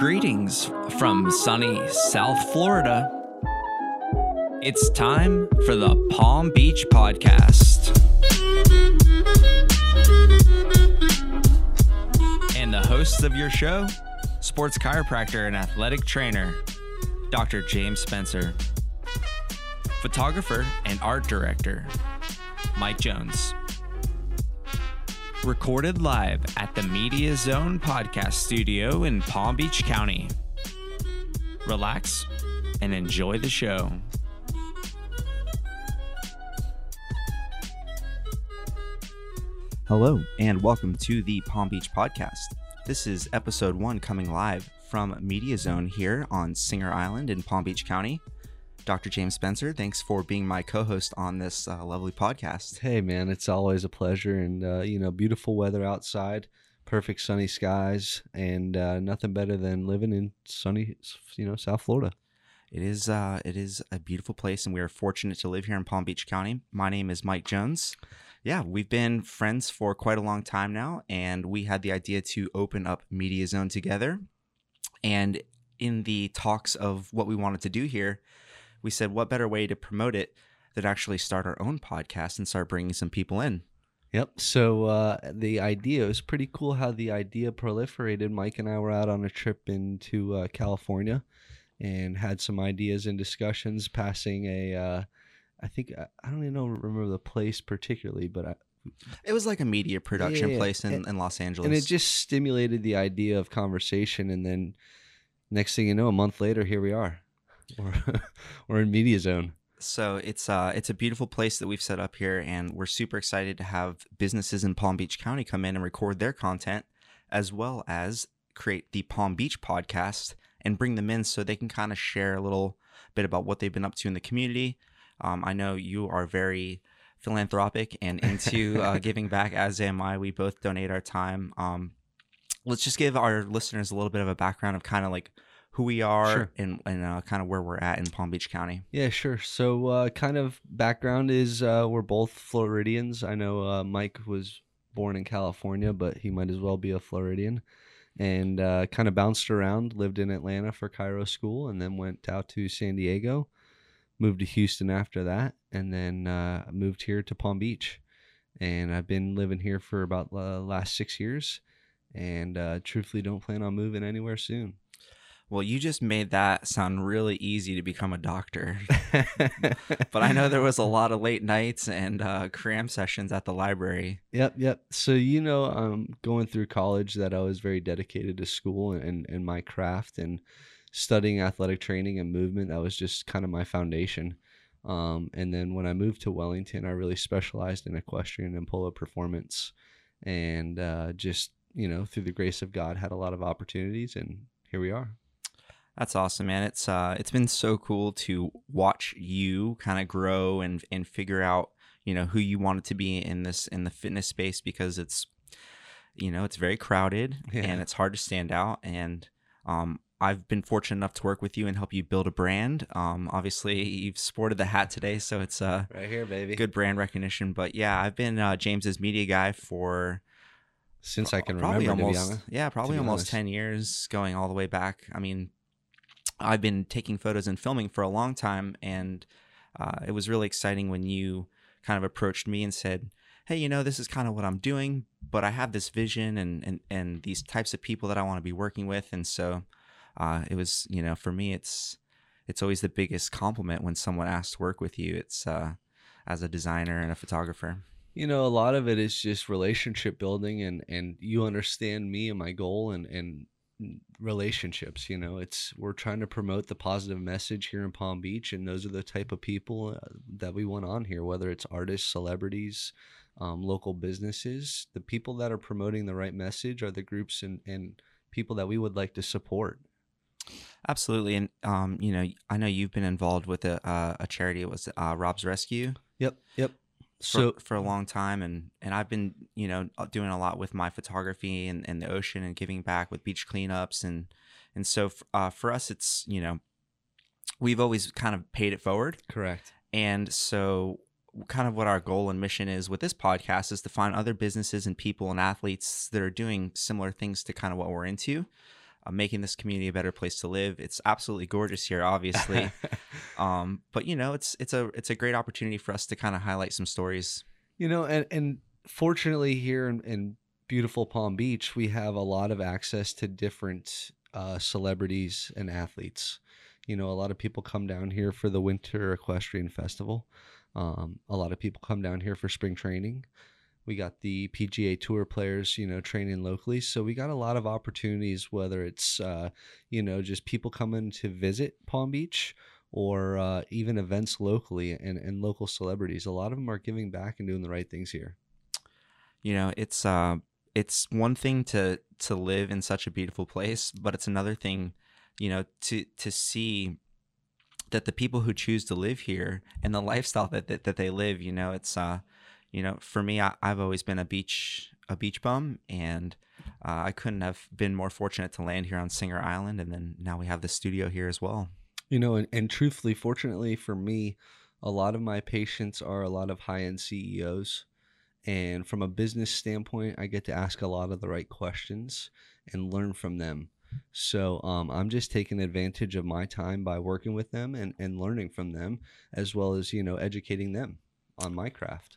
Greetings from sunny South Florida. It's time for the Palm Beach Podcast. And the hosts of your show, sports chiropractor and athletic trainer, Dr. James Spencer. Photographer and art director, Mike Jones. Recorded live at the Media Zone podcast studio in Palm Beach County. Relax and enjoy the show. Hello, and welcome to the Palm Beach Podcast. This is episode one coming live from Media Zone here on Singer Island in Palm Beach County. Dr. James Spencer, thanks for being my co host on this uh, lovely podcast. Hey, man, it's always a pleasure. And, uh, you know, beautiful weather outside, perfect sunny skies, and uh, nothing better than living in sunny, you know, South Florida. It is, uh, it is a beautiful place, and we are fortunate to live here in Palm Beach County. My name is Mike Jones. Yeah, we've been friends for quite a long time now, and we had the idea to open up Media Zone together. And in the talks of what we wanted to do here, we said, what better way to promote it than actually start our own podcast and start bringing some people in? Yep. So uh, the idea it was pretty cool how the idea proliferated. Mike and I were out on a trip into uh, California and had some ideas and discussions, passing a. Uh, I think I don't even know remember the place particularly, but I, it was like a media production Yeah, yeah, place in, and- in Los Angeles. and it just stimulated the idea of conversation, and then next thing you know, a month later, here we are. We're, we're in media zone. So it's uh it's a beautiful place that we've set up here, and we're super excited to have businesses in Palm Beach County come in and record their content, as well as create the Palm Beach podcast and bring them in so they can kind of share a little bit about what they've been up to in the community. Um, I know you are very philanthropic and into uh, giving back, as am I. We both donate our time. Um, let's just give our listeners a little bit of a background of kind of like who we are Sure. and and uh, kind of where we're at in Palm Beach County. Yeah, sure. So, uh, kind of background is uh, we're both Floridians. I know uh, Mike was born in California, but he might as well be a Floridian. And uh, kind of bounced around, lived in Atlanta for chiro school, and then went out to San Diego, moved to Houston after that, and then uh, moved here to Palm Beach. And I've been living here for about the last six years, and uh, truthfully don't plan on moving anywhere soon. Well, you just made that sound really easy to become a doctor. but I know there was a lot of late nights and uh, cram sessions at the library. Yep, yep. So you know, um, going through college, that I was very dedicated to school and and my craft and studying athletic training and movement. That was just kind of my foundation. Um, and then when I moved to Wellington, I really specialized in equestrian and polo performance, and uh, just you know, through the grace of God, had a lot of opportunities, and here we are. That's awesome, man. It's uh, it's been so cool to watch you kind of grow and and figure out you know who you wanted to be in this in the fitness space because it's you know it's very crowded Yeah. and it's hard to stand out and um I've been fortunate enough to work with you and help you build a brand. Um, obviously, you've sported the hat today, so it's uh, Right here, baby. good brand recognition. But yeah, I've been uh, James's media guy for Since I can probably remember, almost honest. yeah, probably almost honest. ten years, going all the way back. I mean, I've been taking photos and filming for a long time, and uh, it was really exciting when you kind of approached me and said, "Hey, you know, this is kind of what I'm doing, but I have this vision and and and these types of people that I want to be working with." And so, uh, it was you know, for me, it's it's always the biggest compliment when someone asks to work with you. It's uh, as a designer and a photographer. you know a lot of it is just relationship building and and you understand me and my goal and and relationships you know it's we're trying to promote the positive message here in palm beach and those are the type of people uh, that we want on here whether it's artists celebrities um, local businesses the people that are promoting the right message are the groups and and people that we would like to support Absolutely, and um, you know, I know you've been involved with a uh, a charity. It was uh, Rob's Rescue yep yep so for a long time, and and I've been you know uh, doing a lot with my photography and, and the ocean and giving back with beach cleanups and and so f- uh, for us, it's you know, we've always kind of paid it forward, correct. And so kind of what our goal and mission is with this podcast is to find other businesses and people and athletes that are doing similar things to kind of what we're into uh, making this community a better place to live. It's absolutely gorgeous here, obviously. um, but you know, it's it's a it's a great opportunity for us to kind of highlight some stories. You know, and and fortunately here in, in beautiful Palm Beach, we have a lot of access to different uh, celebrities and athletes. You know, a lot of people come down here for the Winter Equestrian Festival. Um, a lot of people come down here for spring training. We got the PGA Tour players, you know, training locally. So we got a lot of opportunities, whether it's, uh, you know, just people coming to visit Palm Beach or uh, even events locally and, and local celebrities. A lot of them are giving back and doing the right things here. You know, it's uh, it's one thing to to live in such a beautiful place, but it's another thing, you know, to to see that the people who choose to live here and the lifestyle that that, that they live, you know, it's uh, you know, for me, I, I've always been a beach a beach bum, and uh, I couldn't have been more fortunate to land here on Singer Island, and then now we have the studio here as well. You know, and, and truthfully, fortunately for me, a lot of my patients are a lot of high end CEOs and from a business standpoint, I get to ask a lot of the right questions and learn from them. So um, I'm just taking advantage of my time by working with them and, and learning from them, as well as you know educating them on my craft.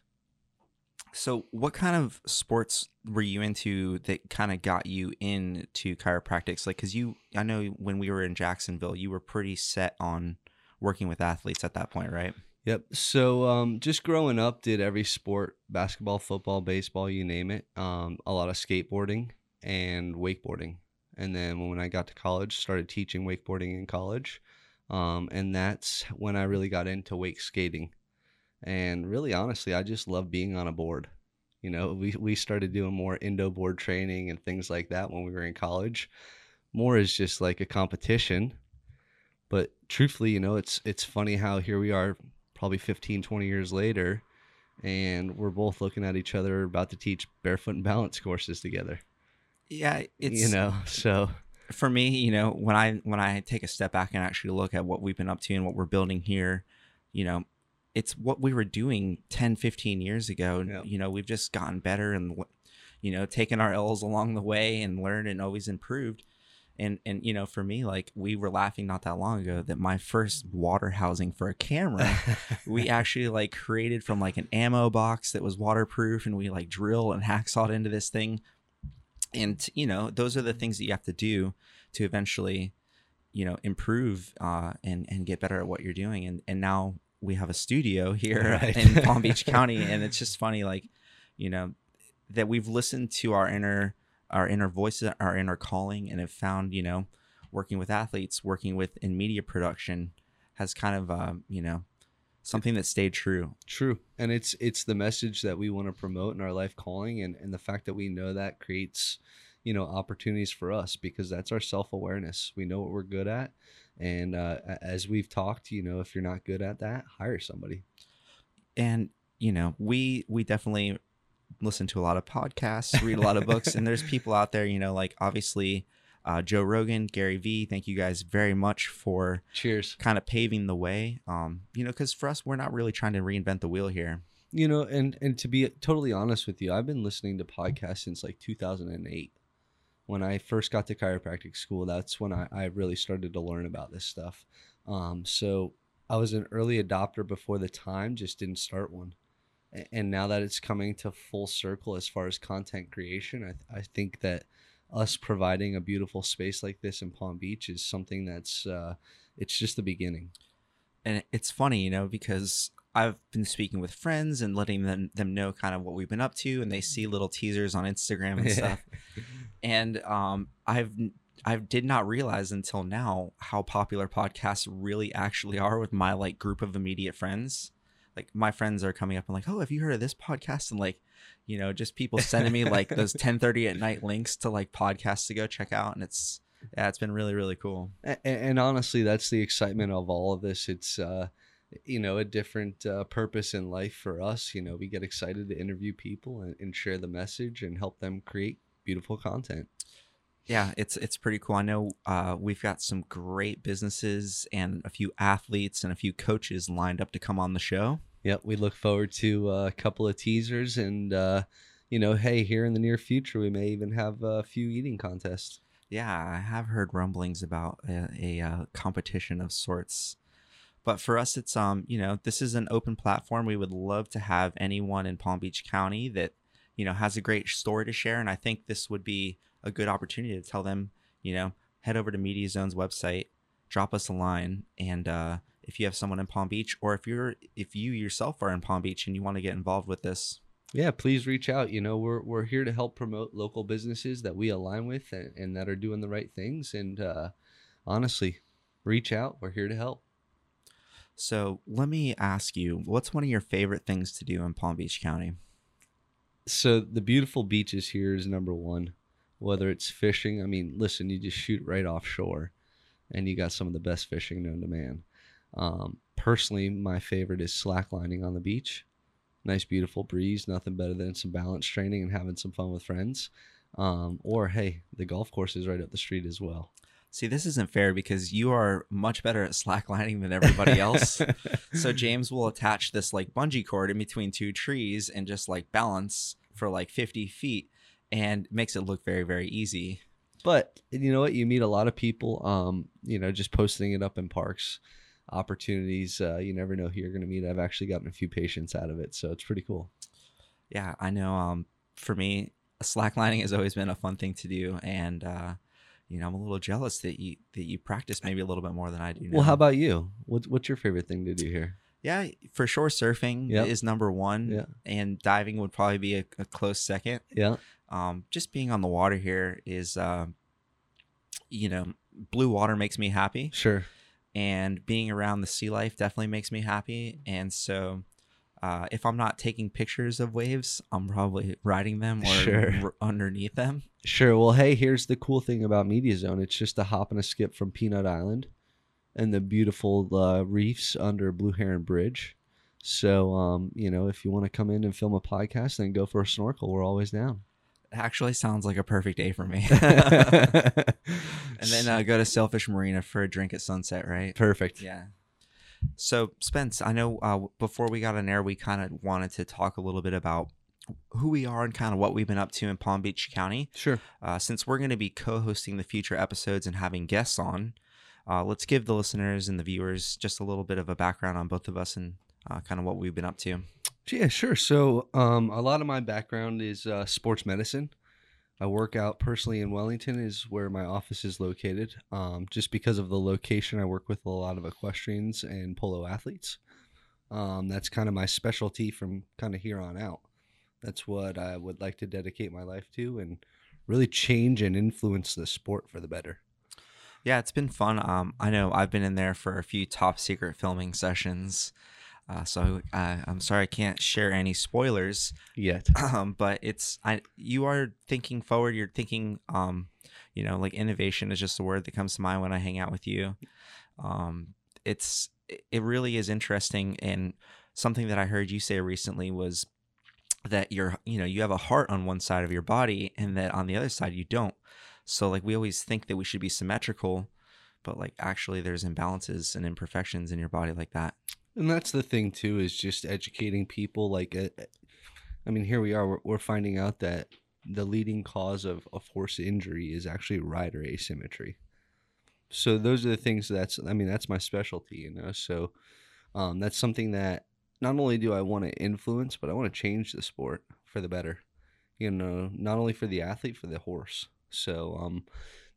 So, what kind of sports were you into that kind of got you into chiropractics? Like, because you, I know when we were in Jacksonville, you were pretty set on working with athletes at that point, right? Yep. So um, just growing up, did every sport: basketball, football, baseball, you name it. Um, a lot of skateboarding and wakeboarding. And then when I got to college, started teaching wakeboarding in college. Um, and that's when I really got into wake skating. And really, honestly, I just love being on a board. You know, we, we started doing more indo board training and things like that when we were in college. More is just like a competition. But truthfully, you know, it's it's funny how here we are probably 15, 20 years later, and we're both looking at each other about to teach barefoot and balance courses together. Yeah, it's you know, so for me, you know, when I when I take a step back and actually look at what we've been up to and what we're building here, you know, it's what we were doing 10, 15 years ago. Yep. You know, we've just gotten better and you know, taken our L's along the way and learned and always improved and and you know for me like we were laughing not that long ago that my first water housing for a camera we actually like created from like an ammo box that was waterproof and we like drill and hacksawed into this thing and you know those are the things that you have to do to eventually you know improve uh, and and get better at what you're doing and and now we have a studio here right. in Palm Beach County and it's just funny like you know that we've listened to our inner our inner voices, our inner calling, and have found, you know, working with athletes, working with in media production has kind of, uh, you know, something that stayed true. True. And it's it's the message that we want to promote in our life calling and, and the fact that we know that creates, you know, opportunities for us because that's our self-awareness. We know what we're good at. And uh, as we've talked, you know, if you're not good at that, hire somebody. And, you know, we we definitely listen to a lot of podcasts, read a lot of books, and there's people out there, you know, like obviously uh, Joe Rogan, Gary Vee. Thank you guys very much for cheers, kind of paving the way. Um, you know, because for us, we're not really trying to reinvent the wheel here. You know, and and to be totally honest with you, I've been listening to podcasts since like 2008. When I first got to chiropractic school, that's when I, I really started to learn about this stuff. Um, so I was an early adopter before the time, just didn't start one and now that it's coming to full circle as far as content creation, I, th- I think that us providing a beautiful space like this in Palm Beach is something that's uh, it's just the beginning. And it's funny, you know, because I've been speaking with friends and letting them them know kind of what we've been up to, and they see little teasers on Instagram and stuff. and um, I've I did not realize until now how popular podcasts really actually are with my like group of immediate friends like my friends are coming up and like, oh, have you heard of this podcast? And like, you know, just people sending me like those 10:30 at night links to like podcasts to go check out, and it's yeah, it's been really really cool. And, and honestly, that's the excitement of all of this. It's uh, you know a different uh, purpose in life for us. You know, we get excited to interview people and, and share the message and help them create beautiful content yeah, it's it's pretty cool. I know uh, we've got some great businesses and a few athletes and a few coaches lined up to come on the show. Yep, we look forward to uh, a couple of teasers, and uh, you know, hey, here in the near future, we may even have a few eating contests. Yeah, I have heard rumblings about a, a uh, competition of sorts. But for us, it's um, you know, this is an open platform. We would love to have anyone in Palm Beach County that, you know, has a great story to share, and I think this would be a good opportunity to tell them, you know, head over to Media Zone's website, drop us a line, and uh, if you have someone in Palm Beach, or if you're if you yourself are in Palm Beach and you want to get involved with this, yeah, please reach out. You know, we're we're here to help promote local businesses that we align with and, and that are doing the right things. And uh, honestly, reach out. We're here to help. So let me ask you, what's one of your favorite things to do in Palm Beach County? So the beautiful beaches here is number one. Whether it's fishing, I mean, listen, you just shoot right offshore, and you got some of the best fishing known to man. Um, personally, my favorite is slacklining on the beach. Nice, beautiful breeze. Nothing better than some balance training and having some fun with friends. Um, or hey, the golf course is right up the street as well. See, this isn't fair because you are much better at slacklining than everybody else. so James will attach this like bungee cord in between two trees and just like balance for like 50 feet and makes it look very, very easy. But you know what? You meet a lot of people, um, you know, just posting it up in parks opportunities. Uh, you never know who you're going to meet. I've actually gotten a few patients out of it, so it's pretty cool. Yeah, I know. Um, for me, slacklining has always been a fun thing to do, and uh, you know, I'm a little jealous that you that you practice maybe a little bit more than I do. Now. Well, how about you? What's what's your favorite thing to do here? Yeah, for sure, surfing Yep. is number one, Yeah. and diving would probably be a, a close second. Yeah, Um, just being on the water here is, uh, you know, blue water makes me happy. sure. and being around the sea life definitely makes me happy. And so, uh, if I'm not taking pictures of waves, I'm probably riding them or Sure. r- underneath them. Sure. Well, hey, here's the cool thing about Media Zone. It's just a hop and a skip from Peanut Island and the beautiful uh, reefs under Blue Heron Bridge. So, um, you know, if you want to come in and film a podcast, then go for a snorkel. We're always down. It actually sounds like a perfect day for me. And then uh, go to Sailfish Marina for a drink at sunset, right? Perfect. Yeah. So, Spence, I know uh, before we got on air, we kind of wanted to talk a little bit about who we are and kind of what we've been up to in Palm Beach County. Sure. Uh, since we're going to be co hosting the future episodes and having guests on, uh, let's give the listeners and the viewers just a little bit of a background on both of us and uh, kind of what we've been up to. Yeah, sure. So, um, a lot of my background is uh, sports medicine. I work out personally in Wellington, is where my office is located. Um, just because of the location, I work with a lot of equestrians and polo athletes. Um, that's kind of my specialty from kind of here on out. That's what I would like to dedicate my life to and really change and influence the sport for the better. Yeah, it's been fun. Um, I know I've been in there for a few top secret filming sessions. Uh, so uh, I'm sorry I can't share any spoilers, Yet. um, but it's I you are thinking forward. You're thinking, um, you know, like innovation is just a word that comes to mind when I hang out with you. Um, it's it really is interesting, and something that I heard you say recently was that you're you know you have a heart on one side of your body, and that on the other side you don't. So like we always think that we should be symmetrical, but like actually there's imbalances and imperfections in your body like that. And that's the thing too is just educating people. Like, uh, I mean, here we are. We're, finding out that the leading cause of a horse injury is actually rider asymmetry. So those are the things that's. I mean, that's my specialty. You know, so um, that's something that not only do I want to influence, but I want to change the sport for the better. You know, not only for the athlete, for the horse. So um,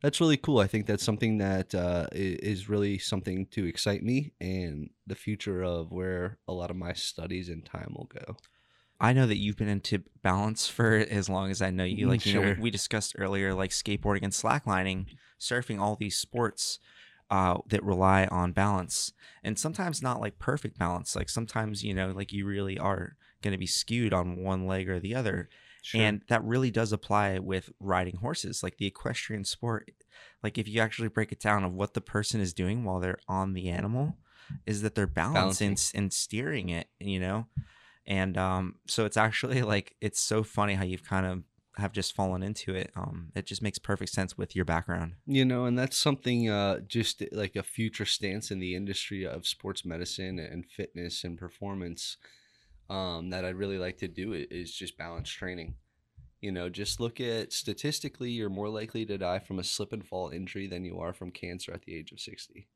that's really cool. I think that's something that uh, is really something to excite me and the future of where a lot of my studies and time will go. I know that you've been into balance for as long as I know you. Mm, Like, you know, we discussed earlier, like skateboarding and slacklining, surfing, all these sports uh, that rely on balance. And sometimes not like perfect balance. Like, sometimes, you know, like you really are going to be skewed on one leg or the other. And that really does apply with riding horses, like the equestrian sport. Like, if you actually break it down of what the person is doing while they're on the animal, is that they're balancing Balancing. and steering it, you know? and um so it's actually like it's so funny how you've kind of have just fallen into it um it just makes perfect sense with your background you know, and that's something uh, just like a future stance in the industry of sports medicine and fitness and performance um, that I'd really like to do is just balance training. You know, just look at statistically, you're more likely to die from a slip and fall injury than you are from cancer at the age of 60.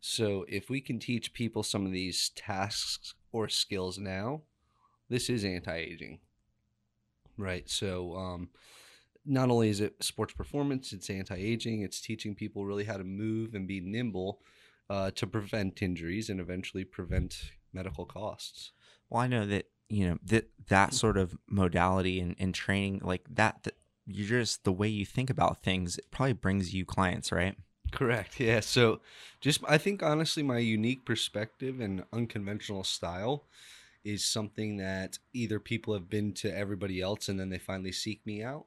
So, if we can teach people some of these tasks or skills now, this is anti aging, right? So, um, not only is it sports performance, it's anti aging, it's teaching people really how to move and be nimble uh, to prevent injuries and eventually prevent medical costs. Well, I know that you know that that mm-hmm. sort of modality and, and training like that, that you're just the way you think about things it probably brings you clients right Correct. Yeah. So, just I think honestly, my unique perspective and unconventional style is something that either people have been to everybody else and then they finally seek me out,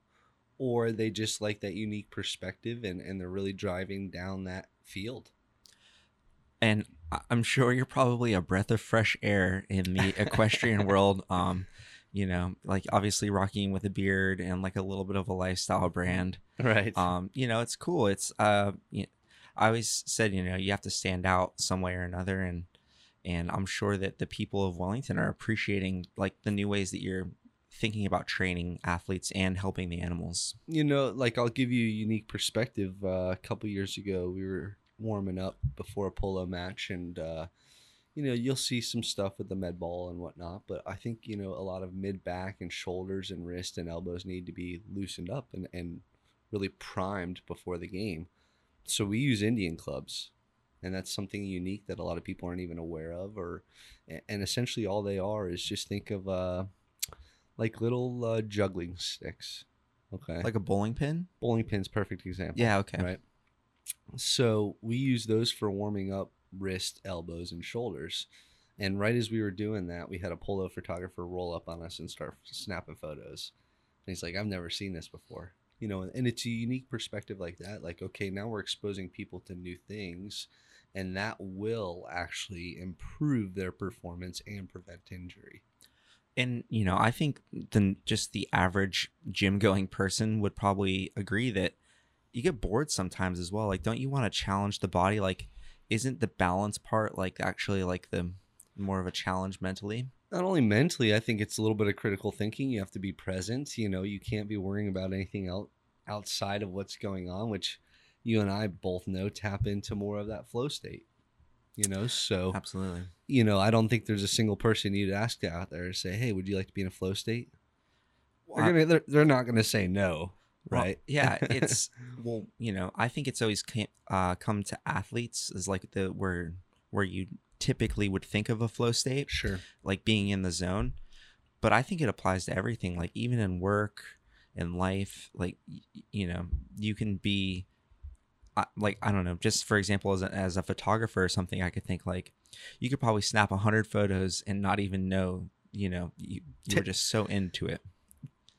or they just like that unique perspective and, and they're really driving down that field. And i'm sure you're probably a breath of fresh air in the equestrian world um you know like obviously rocking with a beard and like a little bit of a lifestyle brand Right. um you know it's cool it's uh you i always said you know you have to stand out some way or another and and i'm sure that the people of wellington are appreciating like the new ways that you're thinking about training athletes and helping the animals you know, like I'll give you a unique perspective. Uh, a couple years ago, we were warming up before a polo match, and uh, you know, you'll see some stuff with the med ball and whatnot. But I think you know a lot of mid back and shoulders and wrist and elbows need to be loosened up and and really primed before the game. So we use Indian clubs. And that's something unique that a lot of people aren't even aware of, or and essentially all they are is just think of uh, like little uh, juggling sticks. Okay, like a bowling pin bowling pin's perfect example. yeah okay Right. So we use those for warming up wrist, elbows, and shoulders. And right as we were doing that, we had a polo photographer roll up on us and start snapping photos. And he's like, I've never seen this before. You know, and it's a unique perspective like that. Like, okay, now we're exposing people to new things, and that will actually improve their performance and prevent injury. and you know i think the just the average gym going person would probably agree that you get bored sometimes as well like don't you want to challenge the body like isn't the balance part like actually like the more of a challenge mentally not only mentally, I think it's a little bit of critical thinking. You have to be present. You know, you can't be worrying about anything else outside of what's going on, which you and I both know tap into more of that flow state. You know, so absolutely you know, I don't think there's a single person you'd ask out there to say, "Hey, would you like to be in a flow state?" They're gonna, they're, they're not gonna say no, Well, right? yeah it's well you know i think it's always ca- uh, come to athletes is like the where where you typically would think of a flow state sure. like being in the zone but i think it applies to everything like even in work in life like you know you can be I- like i don't know just for example as a, as a photographer or something i could think like you could probably snap 100 photos and not even know you know you, you were just so into it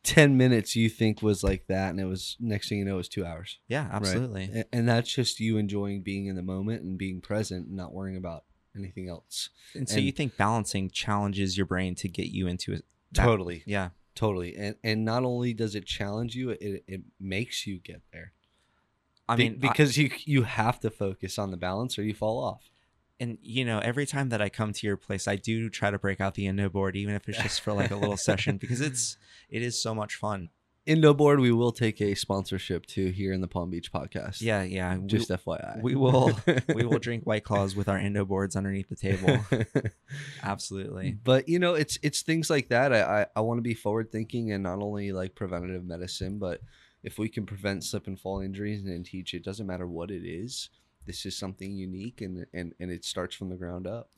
Ten minutes you think was like that, and it was next thing you know, it was two hours. yeah absolutely A- And that's just you enjoying being in the moment and being present and not worrying about anything else. and so and- you think balancing challenges your brain to get you into it totally. yeah Totally. And and not only does it challenge you, it, it makes you get there. i Be- mean I- because you you have to focus on the balance or you fall off. And you know every time that i come to your place i do try to break out the Indo board even if it's just for like a little session because it's it is so much fun Indo board, we will take a sponsorship too here in the Palm Beach podcast. yeah yeah we- Just FYI. we will we will drink white claws with our Indo boards underneath the table absolutely but you know, it's it's things like that. I I, I want to be forward thinking and not only like preventative medicine, but if we can prevent slip and fall injuries and teach it, doesn't matter what it is. This is something unique and and and it starts from the ground up.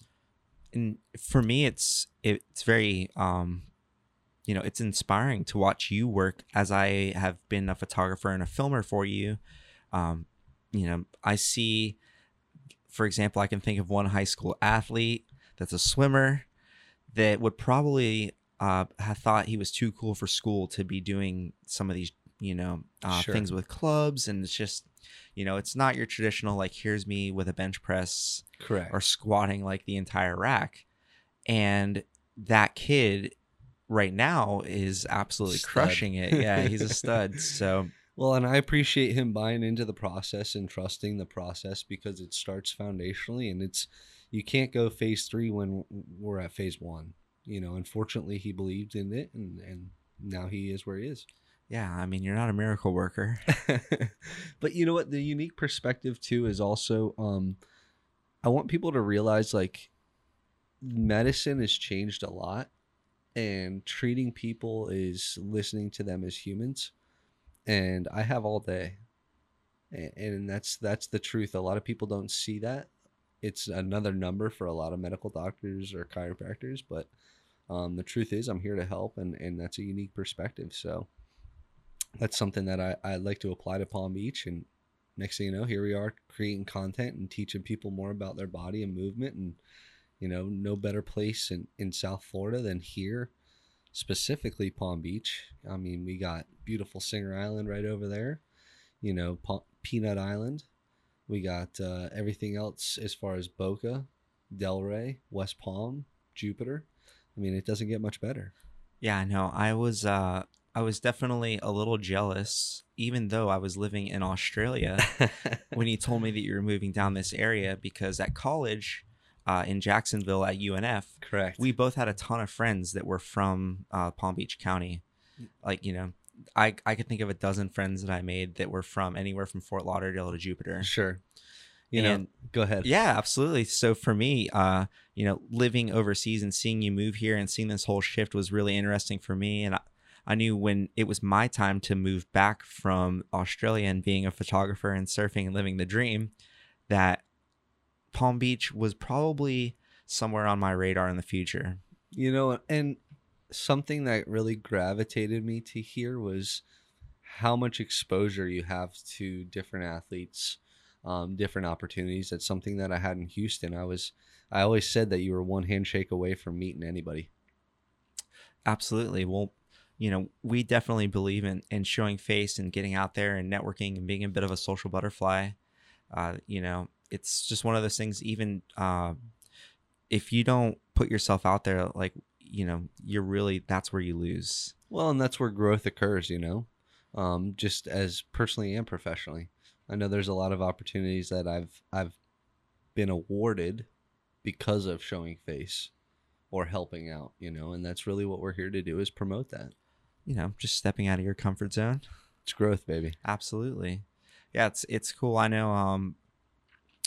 and for me it's it's very um you know it's inspiring to watch you work as i have been a photographer and a filmer for you um you know i see for example i can think of one high school athlete that's a swimmer that would probably uh, have thought he was too cool for school to be doing some of these you know uh, Sure. things with clubs and it's just you know it's not your traditional like here's me with a bench press Correct. are squatting like the entire rack and that kid right now is absolutely Stud. crushing it yeah he's a stud so Well, and I appreciate him buying into the process and trusting the process because it starts foundationally and it's you can't go phase three when we're at phase one. You know, unfortunately he believed in it and, and now he is where he is. Yeah, I mean, you're not a miracle worker. but you know what? The unique perspective too is also um, I want people to realize like medicine has changed a lot, and treating people is listening to them as humans. And I have all day, and, that's that's the truth. A lot of people don't see that. It's another number for a lot of medical doctors or chiropractors, but um, the truth is, I'm here to help, and and that's a unique perspective. So that's something that I, I like to apply to Palm Beach. And next thing you know, here we are creating content and teaching people more about their body and movement. And, you know, no better place in, in South Florida than here, specifically Palm Beach. I mean, we got beautiful Singer Island right over there, you know, pa- Peanut Island. We got uh, everything else as far as Boca, Delray, West Palm, Jupiter. I mean, it doesn't get much better. Yeah, no, I was uh I was definitely a little jealous, even though I was living in Australia, when you told me that you were moving down this area because at college uh, in Jacksonville at UNF, Correct. we both had a ton of friends that were from uh, Palm Beach County. Like, you know, I, I could think of a dozen friends that I made that were from anywhere from Fort Lauderdale to Jupiter. sure. You know, go ahead. Yeah, absolutely. So for me, uh, you know, living overseas and seeing you move here and seeing this whole shift was really interesting for me. And I, I knew when it was my time to move back from Australia and being a photographer and surfing and living the dream, that Palm Beach was probably somewhere on my radar in the future. You know, and something that really gravitated me to here was how much exposure you have to different athletes, um, different opportunities. That's something that I had in Houston. I was, I always said that you were one handshake away from meeting anybody. Absolutely. Well, you know, we definitely believe in, in showing face and getting out there and networking and being a bit of a social butterfly. Uh, you know, it's just one of those things, even uh, if you don't put yourself out there, like, you know, you're really, that's where you lose. Well, and that's where growth occurs, you know, um, just as personally and professionally. I know there's a lot of opportunities that I've I've been awarded because of showing face or helping out, you know, and that's really what we're here to do is promote that. You know, just stepping out of your comfort zone. It's growth, baby. Absolutely. Yeah, it's it's cool. I know um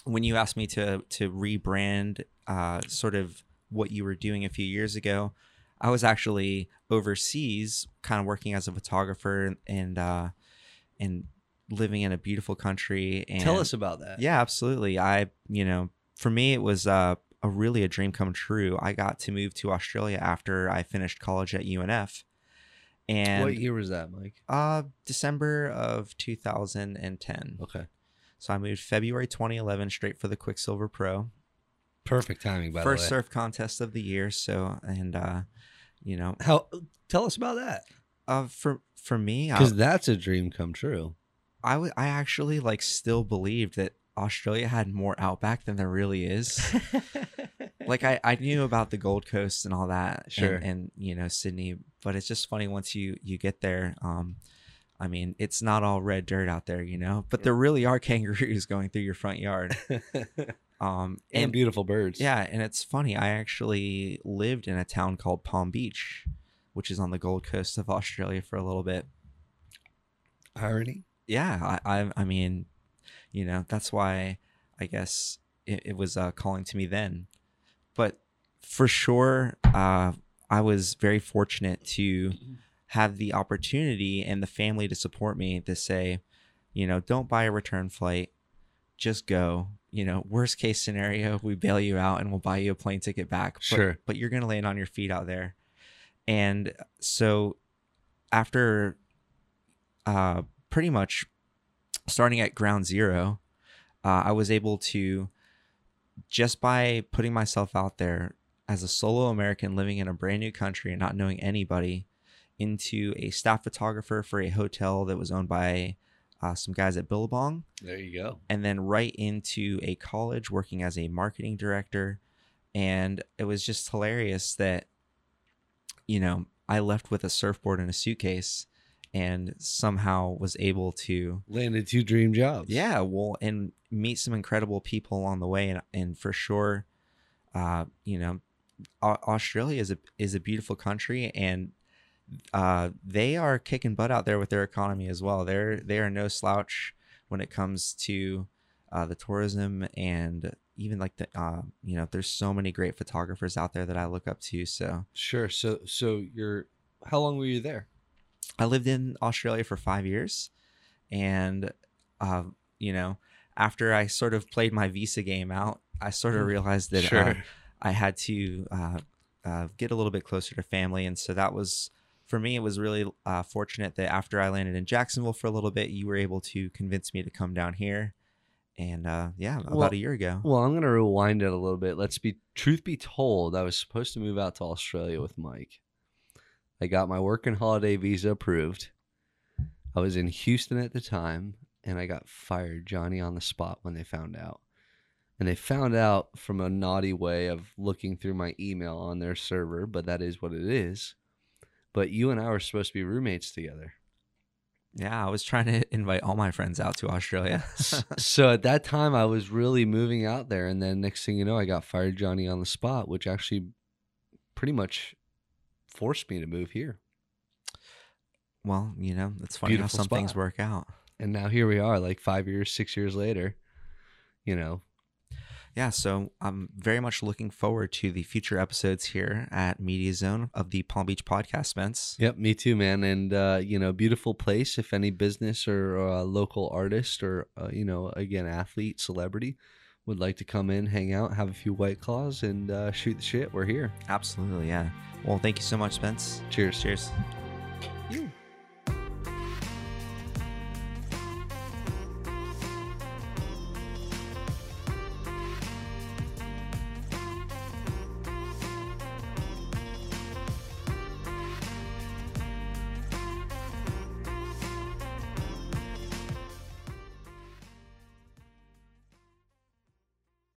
when you asked me to to rebrand uh sort of what you were doing a few years ago, I was actually overseas kind of working as a photographer and uh and living in a beautiful country and Tell us about that. yeah, absolutely. I, you know, for me, it was uh, a really a dream come true. I got to move to Australia after I finished college at UNF, and what year was that, Mike? uh, December of 2010. Okay. So I moved February 2011 straight for the Quiksilver Pro, Perfect timing, by first the way. surf contest of the year. So and uh, you know, How? Tell us about that. uh, for for me, Because that's a dream come true. I w- I actually like still believed that Australia had more outback than there really is. like I, I knew about the Gold Coast and all that, and- Sure. and, you know Sydney, but it's just funny once you you get there. Um, I mean, it's not all red dirt out there, you know, but there really are kangaroos going through your front yard. Um, and and beautiful birds. yeah, and it's funny. I actually lived in a town called Palm Beach, which is on the Gold Coast of Australia for a little bit. Irony. Yeah, I, I, I mean, you know, that's why I guess it, it was uh, calling to me then. But for sure, uh, I was very fortunate to have the opportunity and the family to support me to say, you know, don't buy a return flight, just go. You know, worst case scenario, we bail you out and we'll buy you a plane ticket back. But, Sure. But you're going to land on your feet out there. And so after uh, pretty much starting at ground zero, uh, I was able to just by putting myself out there as a solo American living in a brand new country and not knowing anybody into a staff photographer for a hotel that was owned by uh, some guys at Billabong There you go. and then right into a college working as a marketing director. And it was just hilarious that, you know, I left with a surfboard and a suitcase and somehow was able to, Landed two dream jobs. yeah, well, and meet some incredible people along the way. And, and for sure, uh, you know, Australia is a, is a beautiful country and uh, they are kicking butt out there with their economy as well. They're they are no slouch when it comes to uh, the tourism and even like the uh, you know there's so many great photographers out there that I look up to. So Sure. So so you're how long were you there? I lived in Australia for five years, and uh, you know after I sort of played my visa game out, I sort of realized that uh, I had to uh, uh, get a little bit closer to family, and so that was for me. It was really uh, fortunate that after I landed in Jacksonville for a little bit, you were able to convince me to come down here, and uh, yeah, about Well- a year ago. Well, I'm gonna rewind it a little bit. Let's be truth be told, I was supposed to move out to Australia with Mike. I got my work and holiday visa approved. I was in Houston at the time, and I got fired Johnny on the spot when they found out. And they found out from a naughty way of looking through my email on their server, but that is what it is. But you and I were supposed to be roommates together. yeah, I was trying to invite all my friends out to Australia. So at that time I was really moving out there and then next thing you know I got fired Johnny on the spot which actually pretty much forced me to move here. well, you know, it's funny Beautiful how some things work out. And now here we are like 5 years, 6 years later. You know, Yeah, so I'm very much looking forward to the future episodes here at Media Zone of the Palm Beach Podcast, Spence. Yep, me too, man. And uh, you know, beautiful place. If any business or uh, local artist or uh, you know, again, athlete, celebrity would like to come in, hang out, have a few white claws, and uh, shoot the shit, we're here. Absolutely, yeah. Well, thank you so much, Spence. Cheers. Cheers.